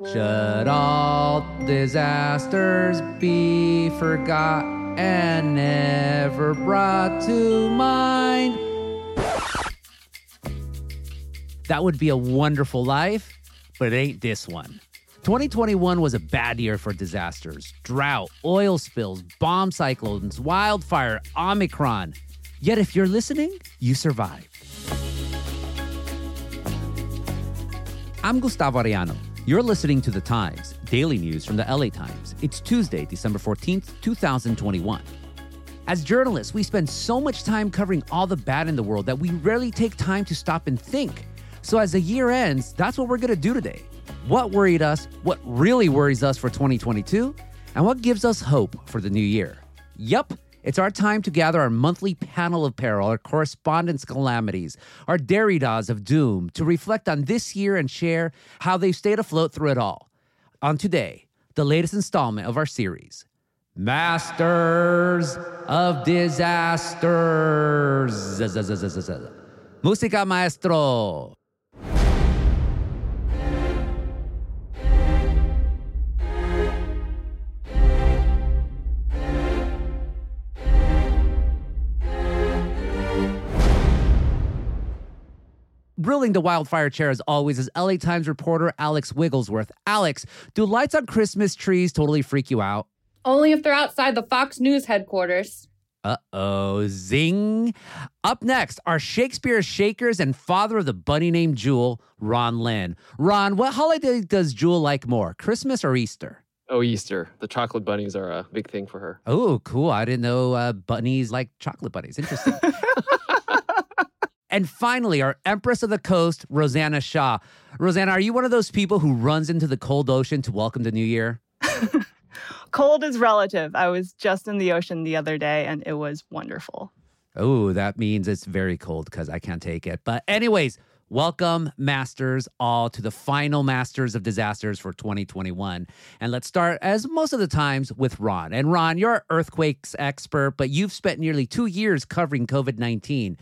Should all disasters be forgot and never brought to mind? That would be a wonderful life, but it ain't this one. 2021 was a bad year for disasters drought, oil spills, bomb cyclones, wildfire, Omicron. Yet, if you're listening, you survived. I'm Gustavo Arellano. You're listening to The Times, daily news from the LA Times. It's Tuesday, December 14th, 2021. As journalists, we spend so much time covering all the bad in the world that we rarely take time to stop and think. So, as the year ends, that's what we're going to do today. What worried us, what really worries us for 2022, and what gives us hope for the new year. Yup, it's our time to gather our monthly panel of peril, our correspondence calamities, our Derridas of doom, to reflect on this year and share how they've stayed afloat through it all. On today, the latest installment of our series, Masters of Disasters. Música maestro. Ruling the wildfire chair as always is LA Times reporter Alex Wigglesworth. Alex, do lights on Christmas trees totally freak you out? Only if they're outside the Fox News headquarters. Uh oh, zing. Up next are Shakespeare Shakers and father of the bunny named Jewel, Ron Lin. Ron, what holiday does Jewel like more, Christmas or Easter? Oh, Easter. The chocolate bunnies are a big thing for her. Oh, cool. I didn't know uh, bunnies like chocolate bunnies. Interesting. And finally, our Empress of the Coast, Rosanna Xia. Rosanna, are you one of those people who runs into the cold ocean to welcome the new year? cold is relative. I was just in the ocean the other day and it was wonderful. Oh, that means it's very cold because I can't take it. But, anyways, Welcome, Masters, all to the final Masters of Disasters for 2021. And let's start, as most of the times, with Ron. And Ron, you're an earthquakes expert, but you've spent nearly two years covering COVID 19.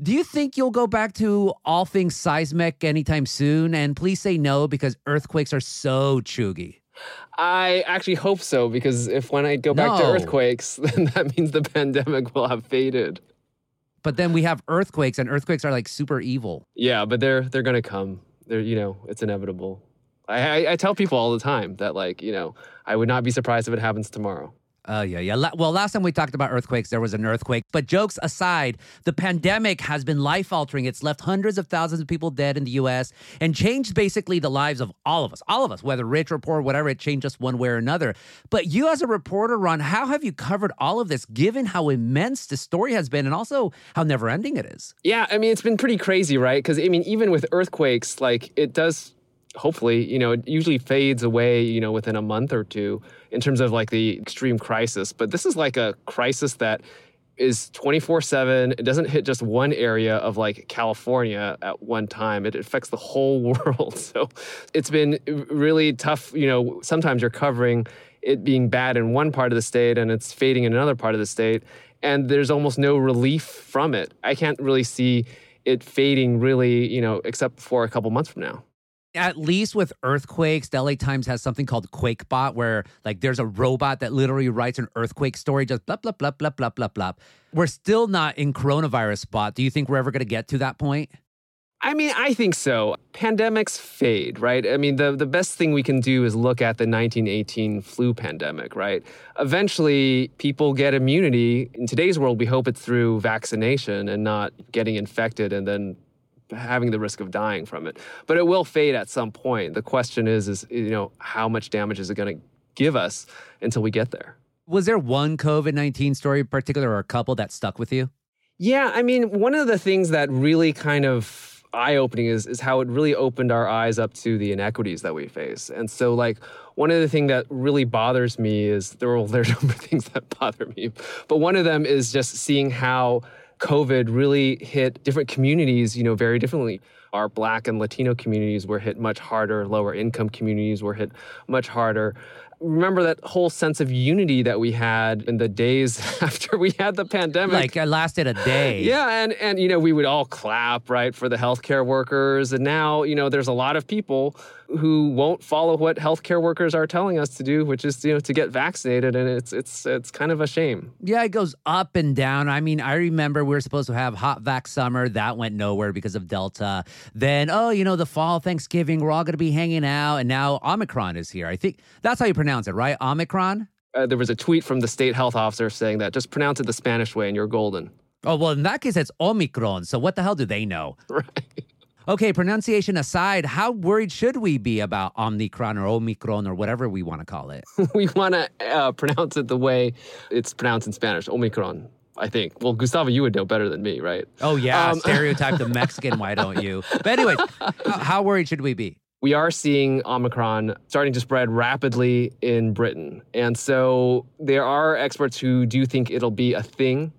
Do you think you'll go back to all things seismic anytime soon? And please say no, because earthquakes are so chuggy. I actually hope so, because if when I go back no. to earthquakes, then that means the pandemic will have faded. But then we have earthquakes, and earthquakes are like super evil. Yeah, but they're they're gonna come. They're you know it's inevitable. I, I, I tell people all the time that like you know I would not be surprised if it happens tomorrow. Oh, uh, yeah, yeah. La- well, last time we talked about earthquakes, there was an earthquake. But jokes aside, the pandemic has been life altering. It's left hundreds of thousands of people dead in the US and changed basically the lives of all of us, all of us, whether rich or poor, whatever, it changed us one way or another. But you, as a reporter, Ron, how have you covered all of this given how immense the story has been and also how never ending it is? Yeah, I mean, it's been pretty crazy, right? Because, I mean, even with earthquakes, like it does hopefully, you know, it usually fades away, you know, within a month or two in terms of like the extreme crisis. But this is like a crisis that is 24 7. It doesn't hit just one area of like California at one time, it affects the whole world. So it's been really tough. You know, sometimes you're covering it being bad in one part of the state and it's fading in another part of the state. And there's almost no relief from it. I can't really see it fading really, you know, except for a couple months from now at least with earthquakes, the LA Times has something called QuakeBot, where like there's a robot that literally writes an earthquake story, just blah blah blah blah blah blah blah. We're still not in coronavirus spot. Do you think we're ever going to get to that point? I mean, I think so. Pandemics fade, right? I mean, the, the best thing we can do is look at the 1918 flu pandemic, right? Eventually, people get immunity. In today's world, we hope it's through vaccination and not getting infected and then having the risk of dying from it. But it will fade at some point. The question is, is you know, how much damage is it going to give us until we get there? Was there one COVID 19 story in particular or a couple that stuck with you? Yeah, I mean, one of the things that really kind of eye opening is is how it really opened our eyes up to the inequities that we face. And so like one of the things that really bothers me is there are there are a number of things that bother me, but one of them is just seeing how COVID really hit different communities, you know, very differently. Our Black and Latino communities were hit much harder. Lower income communities were hit much harder. remember that whole sense of unity that we had in the days after we had the pandemic. Like it lasted a day. Yeah, and and you know we would all clap right for the healthcare workers, and now you know there's a lot of people who won't follow what healthcare workers are telling us to do, which is you know to get vaccinated, and it's it's it's kind of a shame. Yeah, it goes up and down. I mean, I remember we were supposed to have hot vac summer. That went nowhere because of Delta. Then, oh, you know, the fall, Thanksgiving, we're all going to be hanging out. And now Omicron is here. I think that's how you pronounce it, right? Omicron? Uh, there was a tweet from the state health officer saying that just pronounce it the Spanish way and you're golden. Oh, well, in that case, it's Omicron. So what the hell do they know? Right. Okay, pronunciation aside, how worried should we be about Omicron or Omicron or whatever we want to call it? we want to uh, pronounce it the way it's pronounced in Spanish, Omicron. I think. Well, Gustavo, you would know better than me, right? Oh yeah, um, stereotype the Mexican. Why don't you? But anyways, how worried should we be? We are seeing Omicron starting to spread rapidly in Britain, and so there are experts who do think it'll be a thing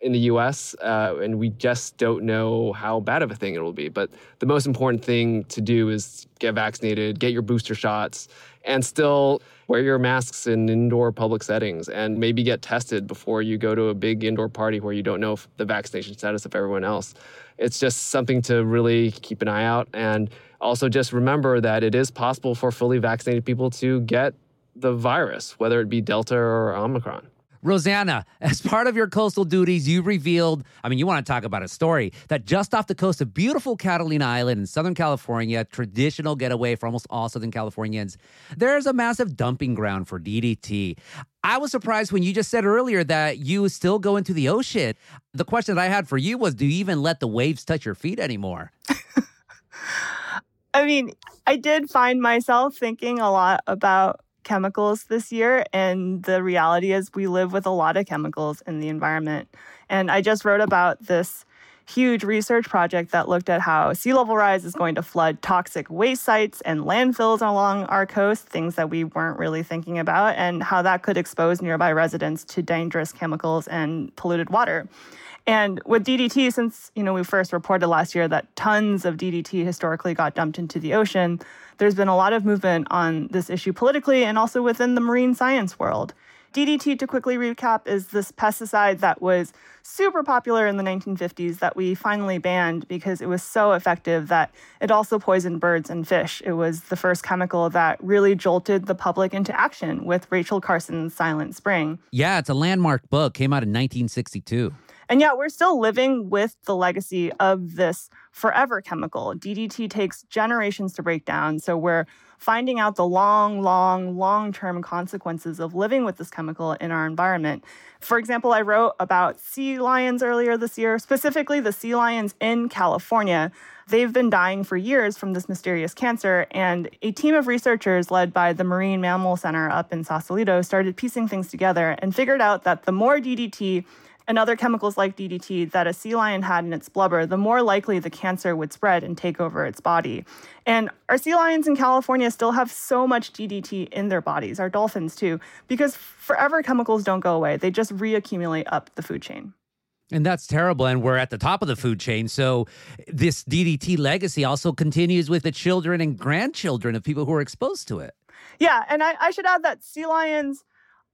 in the US, uh, and we just don't know how bad of a thing it will be. But the most important thing to do is get vaccinated, get your booster shots, and still wear your masks in indoor public settings and maybe get tested before you go to a big indoor party where you don't know the vaccination status of everyone else. It's just something to really keep an eye out. And also just remember that it is possible for fully vaccinated people to get the virus, whether it be Delta or Omicron. Rosanna, as part of your coastal duties, you revealed, I mean, you want to talk about a story that just off the coast of beautiful Catalina Island in Southern California, traditional getaway for almost all Southern Californians, there's a massive dumping ground for DDT. I was surprised when you just said earlier that you still go into the ocean. The question that I had for you was do you even let the waves touch your feet anymore? I mean, I did find myself thinking a lot about chemicals this year. And the reality is, we live with a lot of chemicals in the environment. And I just wrote about this huge research project that looked at how sea level rise is going to flood toxic waste sites and landfills along our coast, things that we weren't really thinking about, and how that could expose nearby residents to dangerous chemicals and polluted water. And with DDT, since you know we first reported last year that tons of DDT historically got dumped into the ocean, there's been a lot of movement on this issue politically and also within the marine science world. DDT, to quickly recap, is this pesticide that was super popular in the 1950s that we finally banned because it was so effective that it also poisoned birds and fish. It was the first chemical that really jolted the public into action with Rachel Carson's Silent Spring. Yeah, it's a landmark book, came out in 1962. And yet we're still living with the legacy of this forever chemical. DDT takes generations to break down. So we're finding out the long, long, long term consequences of living with this chemical in our environment. For example, I wrote about sea lions earlier this year, specifically the sea lions in California. They've been dying for years from this mysterious cancer, and a team of researchers led by the Marine Mammal Center up in Sausalito started piecing things together and figured out that the more DDT and other chemicals like DDT that a sea lion had in its blubber, the more likely the cancer would spread and take over its body. And our sea lions in California still have so much DDT in their bodies, our dolphins too, because forever chemicals don't go away. They just reaccumulate up the food chain. And that's terrible. And we're at the top of the food chain. So this DDT legacy also continues with the children and grandchildren of people who are exposed to it. Yeah. And I, I should add that sea lions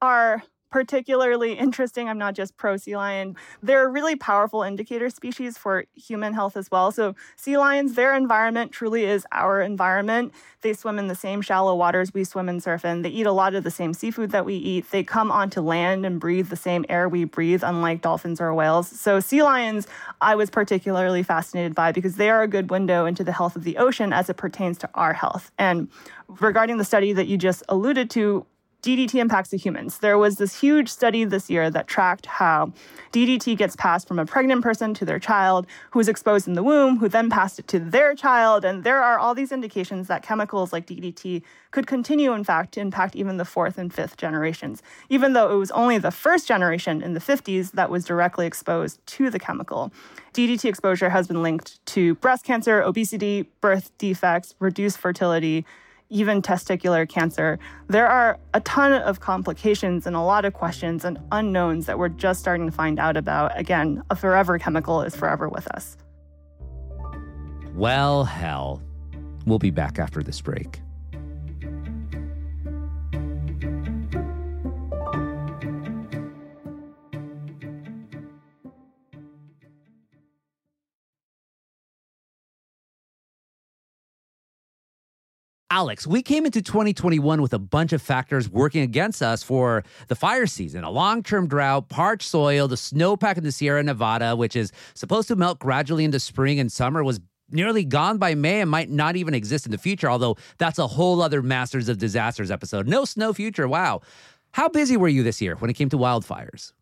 are particularly interesting. I'm not just pro sea lion. They're really powerful indicator species for human health as well. So, sea lions, their environment truly is our environment. They swim in the same shallow waters we swim and surf in. They eat a lot of the same seafood that we eat. They come onto land and breathe the same air we breathe, unlike dolphins or whales. So, sea lions, I was particularly fascinated by because they are a good window into the health of the ocean as it pertains to our health. And regarding the study that you just alluded to, DDT impacts the humans. There was this huge study this year that tracked how DDT gets passed from a pregnant person to their child who was exposed in the womb, who then passed it to their child. And there are all these indications that chemicals like DDT could continue, in fact, to impact even the fourth and fifth generations, even though it was only the first generation in the 50s that was directly exposed to the chemical. DDT exposure has been linked to breast cancer, obesity, birth defects, reduced fertility, even testicular cancer. There are a ton of complications and a lot of questions and unknowns that we're just starting to find out about. Again, a forever chemical is forever with us. Well, hell. We'll be back after this break. Alex, we came into 2021 with a bunch of factors working against us for the fire season a long term drought, parched soil, the snowpack in the Sierra Nevada, which is supposed to melt gradually into spring and summer, was nearly gone by May and might not even exist in the future, although that's a whole other Masters of Disasters episode. No snow future. Wow. How busy were you this year when it came to wildfires?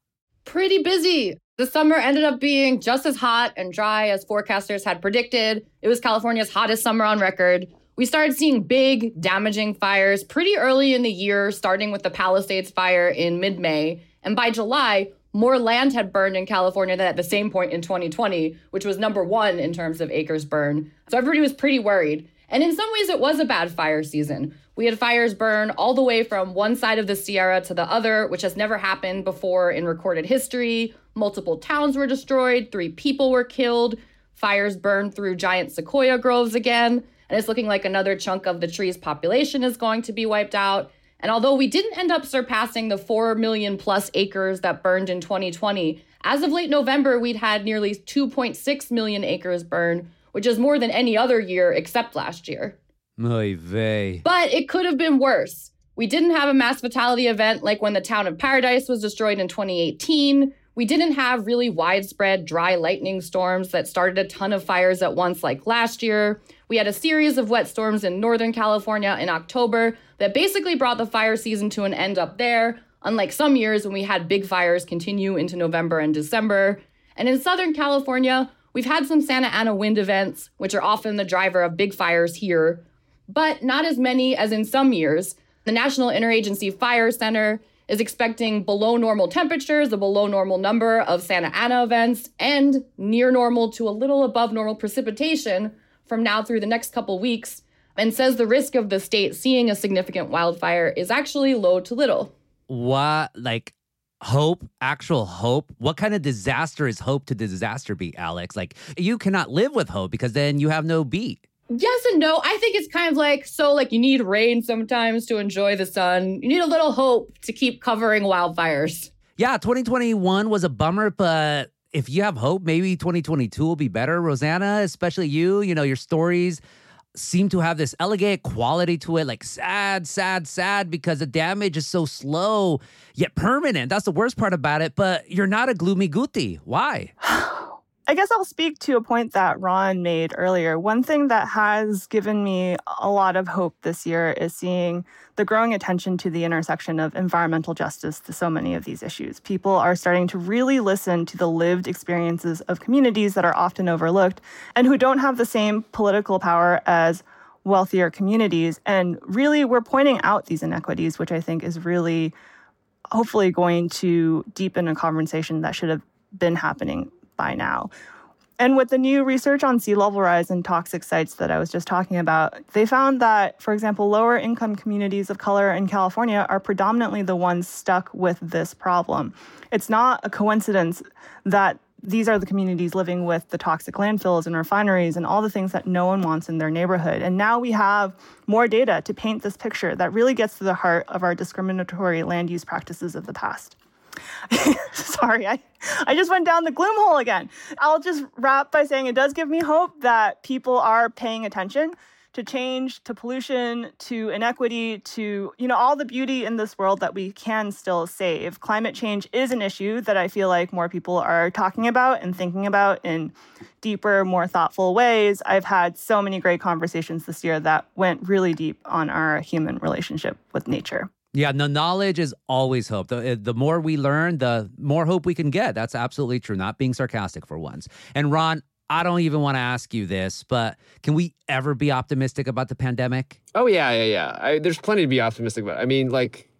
Pretty busy. The summer ended up being just as hot and dry as forecasters had predicted. It was California's hottest summer on record. We started seeing big, damaging fires pretty early in the year, starting with the Palisades fire in mid May. And by July, more land had burned in California than at the same point in 2020, which was number one in terms of acres burned. So everybody was pretty worried. And in some ways, it was a bad fire season. We had fires burn all the way from one side of the Sierra to the other, which has never happened before in recorded history. Multiple towns were destroyed, three people were killed. Fires burned through giant sequoia groves again and it's looking like another chunk of the tree's population is going to be wiped out. And although we didn't end up surpassing the 4 million plus acres that burned in 2020, as of late November, we'd had nearly 2.6 million acres burned, which is more than any other year except last year. Oy vey. But it could have been worse. We didn't have a mass fatality event like when the town of Paradise was destroyed in 2018. We didn't have really widespread dry lightning storms that started a ton of fires at once like last year. We had a series of wet storms in Northern California in October that basically brought the fire season to an end up there, unlike some years when we had big fires continue into November and December. And in Southern California, we've had some Santa Ana wind events, which are often the driver of big fires here, but not as many as in some years. The National Interagency Fire Center is expecting below normal temperatures, a below normal number of Santa Ana events, and near normal to a little above normal precipitation from now through the next couple weeks, and says the risk of the state seeing a significant wildfire is actually low to little. What, like, hope, actual hope? What kind of disaster is hope to disaster beat, Alex? Like, you cannot live with hope because then you have no beat. Yes and no. I think it's kind of like so like you need rain sometimes to enjoy the sun. You need a little hope to keep covering wildfires. Yeah, 2021 was a bummer, but if you have hope, maybe 2022 will be better. Rosanna, especially you, you know, your stories seem to have this elegant quality to it, like sad, sad, sad, because the damage is so slow yet permanent. That's the worst part about it. But you're not a gloomy guti. Why? I guess I'll speak to a point that Ron made earlier. One thing that has given me a lot of hope this year is seeing the growing attention to the intersection of environmental justice to so many of these issues. People are starting to really listen to the lived experiences of communities that are often overlooked and who don't have the same political power as wealthier communities. And really, we're pointing out these inequities, which I think is really hopefully going to deepen a conversation that should have been happening by now. And with the new research on sea level rise and toxic sites that I was just talking about, they found that, for example, lower income communities of color in California are predominantly the ones stuck with this problem. It's not a coincidence that these are the communities living with the toxic landfills and refineries and all the things that no one wants in their neighborhood. And now we have more data to paint this picture that really gets to the heart of our discriminatory land use practices of the past. Sorry, I, I just went down the gloom hole again. I'll just wrap by saying it does give me hope that people are paying attention to change, to pollution, to inequity, to you know all the beauty in this world that we can still save. Climate change is an issue that I feel like more people are talking about and thinking about in deeper, more thoughtful ways. I've had so many great conversations this year that went really deep on our human relationship with nature. Yeah, no knowledge is always hope. The, uh, the more we learn, the more hope we can get. That's absolutely true. Not being sarcastic for once. And Ron, I don't even want to ask you this, but can we ever be optimistic about the pandemic? Oh yeah, yeah, yeah. I, there's plenty to be optimistic about. I mean, like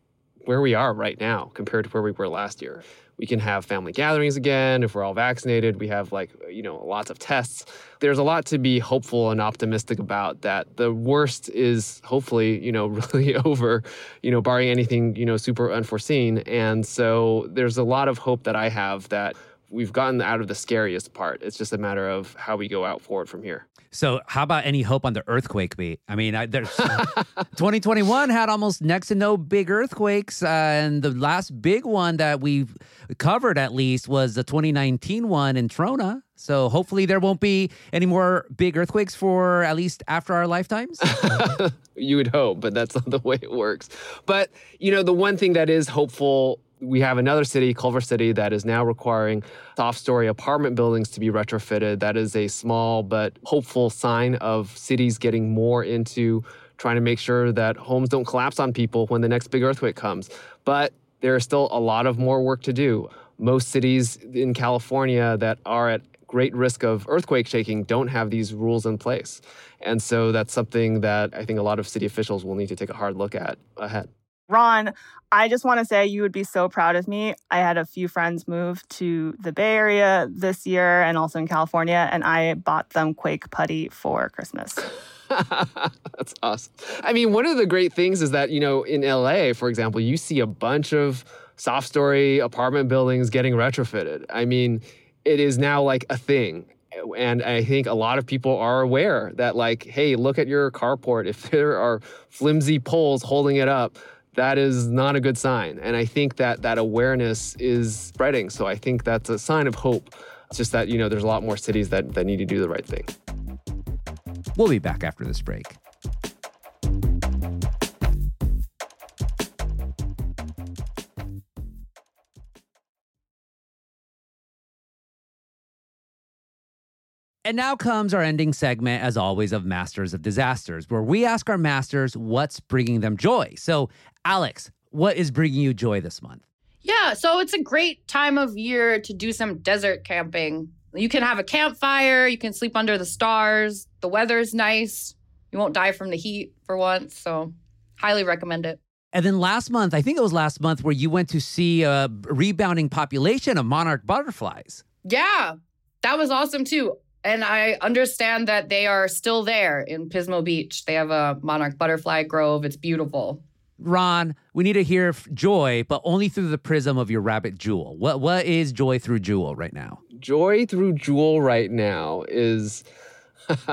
where we are right now compared to where we were last year we can have family gatherings again. If we're all vaccinated we have like uh, you know lots of tests. There's a lot to be hopeful and optimistic about that the worst is hopefully you know really over you know barring anything you know super unforeseen. And so there's a lot of hope that i have that we've gotten out of the scariest part it's just a matter of how we go out forward from here so, how about any hope on the earthquake beat? I mean, I, there's 2021 had almost next to no big earthquakes, uh, and the last big one that we've covered at least was the 2019 one in Trona. So hopefully there won't be any more big earthquakes for at least after our lifetimes. you would hope, but that's not the way it works. But, you know, the one thing that is hopeful we have another city, Culver City, that is now requiring soft story apartment buildings to be retrofitted. That is a small but hopeful sign of cities getting more into trying to make sure that homes don't collapse on people when the next big earthquake comes. But there is still a lot of more work to do. Most cities in California that are at great risk of earthquake shaking don't have these rules in place. And so that's something that I think a lot of city officials will need to take a hard look at ahead. Ron, I just want to say you would be so proud of me. I had a few friends move to the Bay Area this year and also in California, and I bought them Quake Putty for Christmas. That's awesome. I mean, one of the great things is that, you know, in LA, for example, you see a bunch of soft story apartment buildings getting retrofitted. I mean, it is now like a thing. And I think a lot of people are aware that, like, hey, look at your carport. If there are flimsy poles holding it up, that is not a good sign. And I think that that awareness is spreading. So I think that's a sign of hope. It's just that, you know, there's a lot more cities that, that need to do the right thing. We'll be back after this break. And now comes our ending segment, as always, of Masters of Disasters, where we ask our masters what's bringing them joy. So, Alex, what is bringing you joy this month? Yeah, so it's a great time of year to do some desert camping. You can have a campfire, you can sleep under the stars, the weather's nice, you won't die from the heat for once. So, highly recommend it. And then last month, I think it was last month, where you went to see a rebounding population of monarch butterflies. Yeah, that was awesome too. And I understand that they are still there in Pismo Beach. They have a monarch butterfly grove. It's beautiful. Ron, we need to hear joy, but only through the prism of your rabbit Jewel. What what is joy through Jewel right now? Joy through Jewel right now is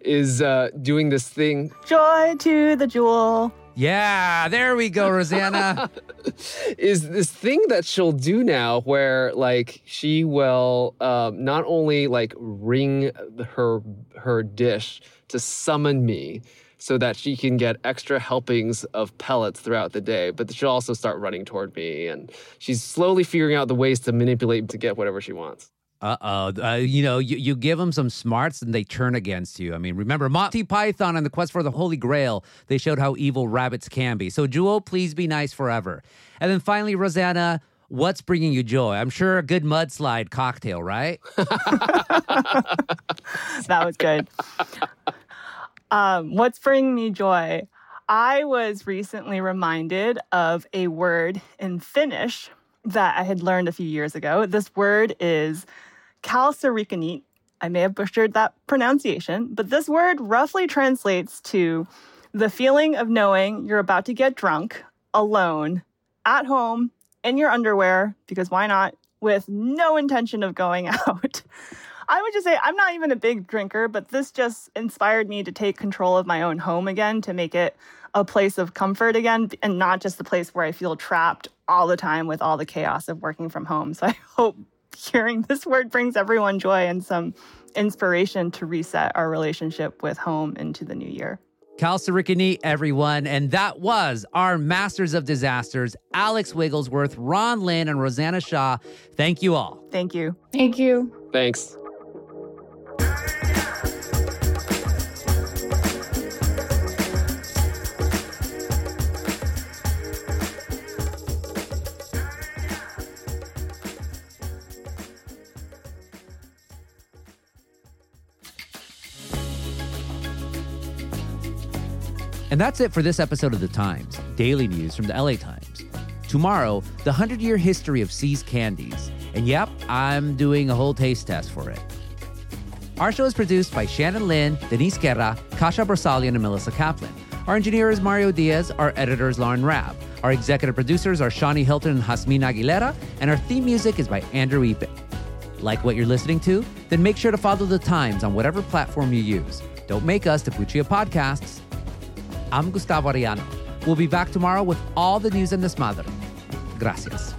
is uh, doing this thing. Joy to the Jewel. Yeah, there we go, Rosanna. is this thing that she'll do now where like she will um, not only like ring her her dish to summon me so that she can get extra helpings of pellets throughout the day, but she'll also start running toward me and she's slowly figuring out the ways to manipulate to get whatever she wants. Uh-oh. Uh, you know, you, you give them some smarts and they turn against you. I mean, remember Monty Python and the Quest for the Holy Grail, they showed how evil rabbits can be. So, Jewel, please be nice forever. And then finally, Rosanna, what's bringing you joy? I'm sure a good mudslide cocktail, right? that was good. Um, what's bringing me joy? I was recently reminded of a word in Finnish that I had learned a few years ago. This word is kalsarikännit. I may have butchered that pronunciation, but this word roughly translates to the feeling of knowing you're about to get drunk alone at home in your underwear, because why not, with no intention of going out. I would just say I'm not even a big drinker, but this just inspired me to take control of my own home again to make it a place of comfort again and not just the place where I feel trapped all the time with all the chaos of working from home. So I hope hearing this word brings everyone joy and some inspiration to reset our relationship with home into the new year. Kalsarikini, everyone. And that was our Masters of Disasters, Alex Wigglesworth, Ron Lin, and Rosanna Xia. Thank you all. Thank you. Thank you. Thanks. And that's it for this episode of The Times, daily news from the LA Times. Tomorrow, the 100 year history of See's candies. And yep, I'm doing a whole taste test for it. Our show is produced by Shannon Lin, Denise Guerra, Kasia Broussalian, and Melissa Kaplan. Our engineer is Mario Diaz. Our editor is Lauren Raab. Our executive producers are Shani Hilton and Jasmine Aguilera. And our theme music is by Andrew Eapen. Like what you're listening to? Then make sure to follow The Times on whatever platform you use. Don't make us Tapuchia Podcasts. I'm Gustavo Arellano. We'll be back tomorrow with all the news and desmadre. Gracias.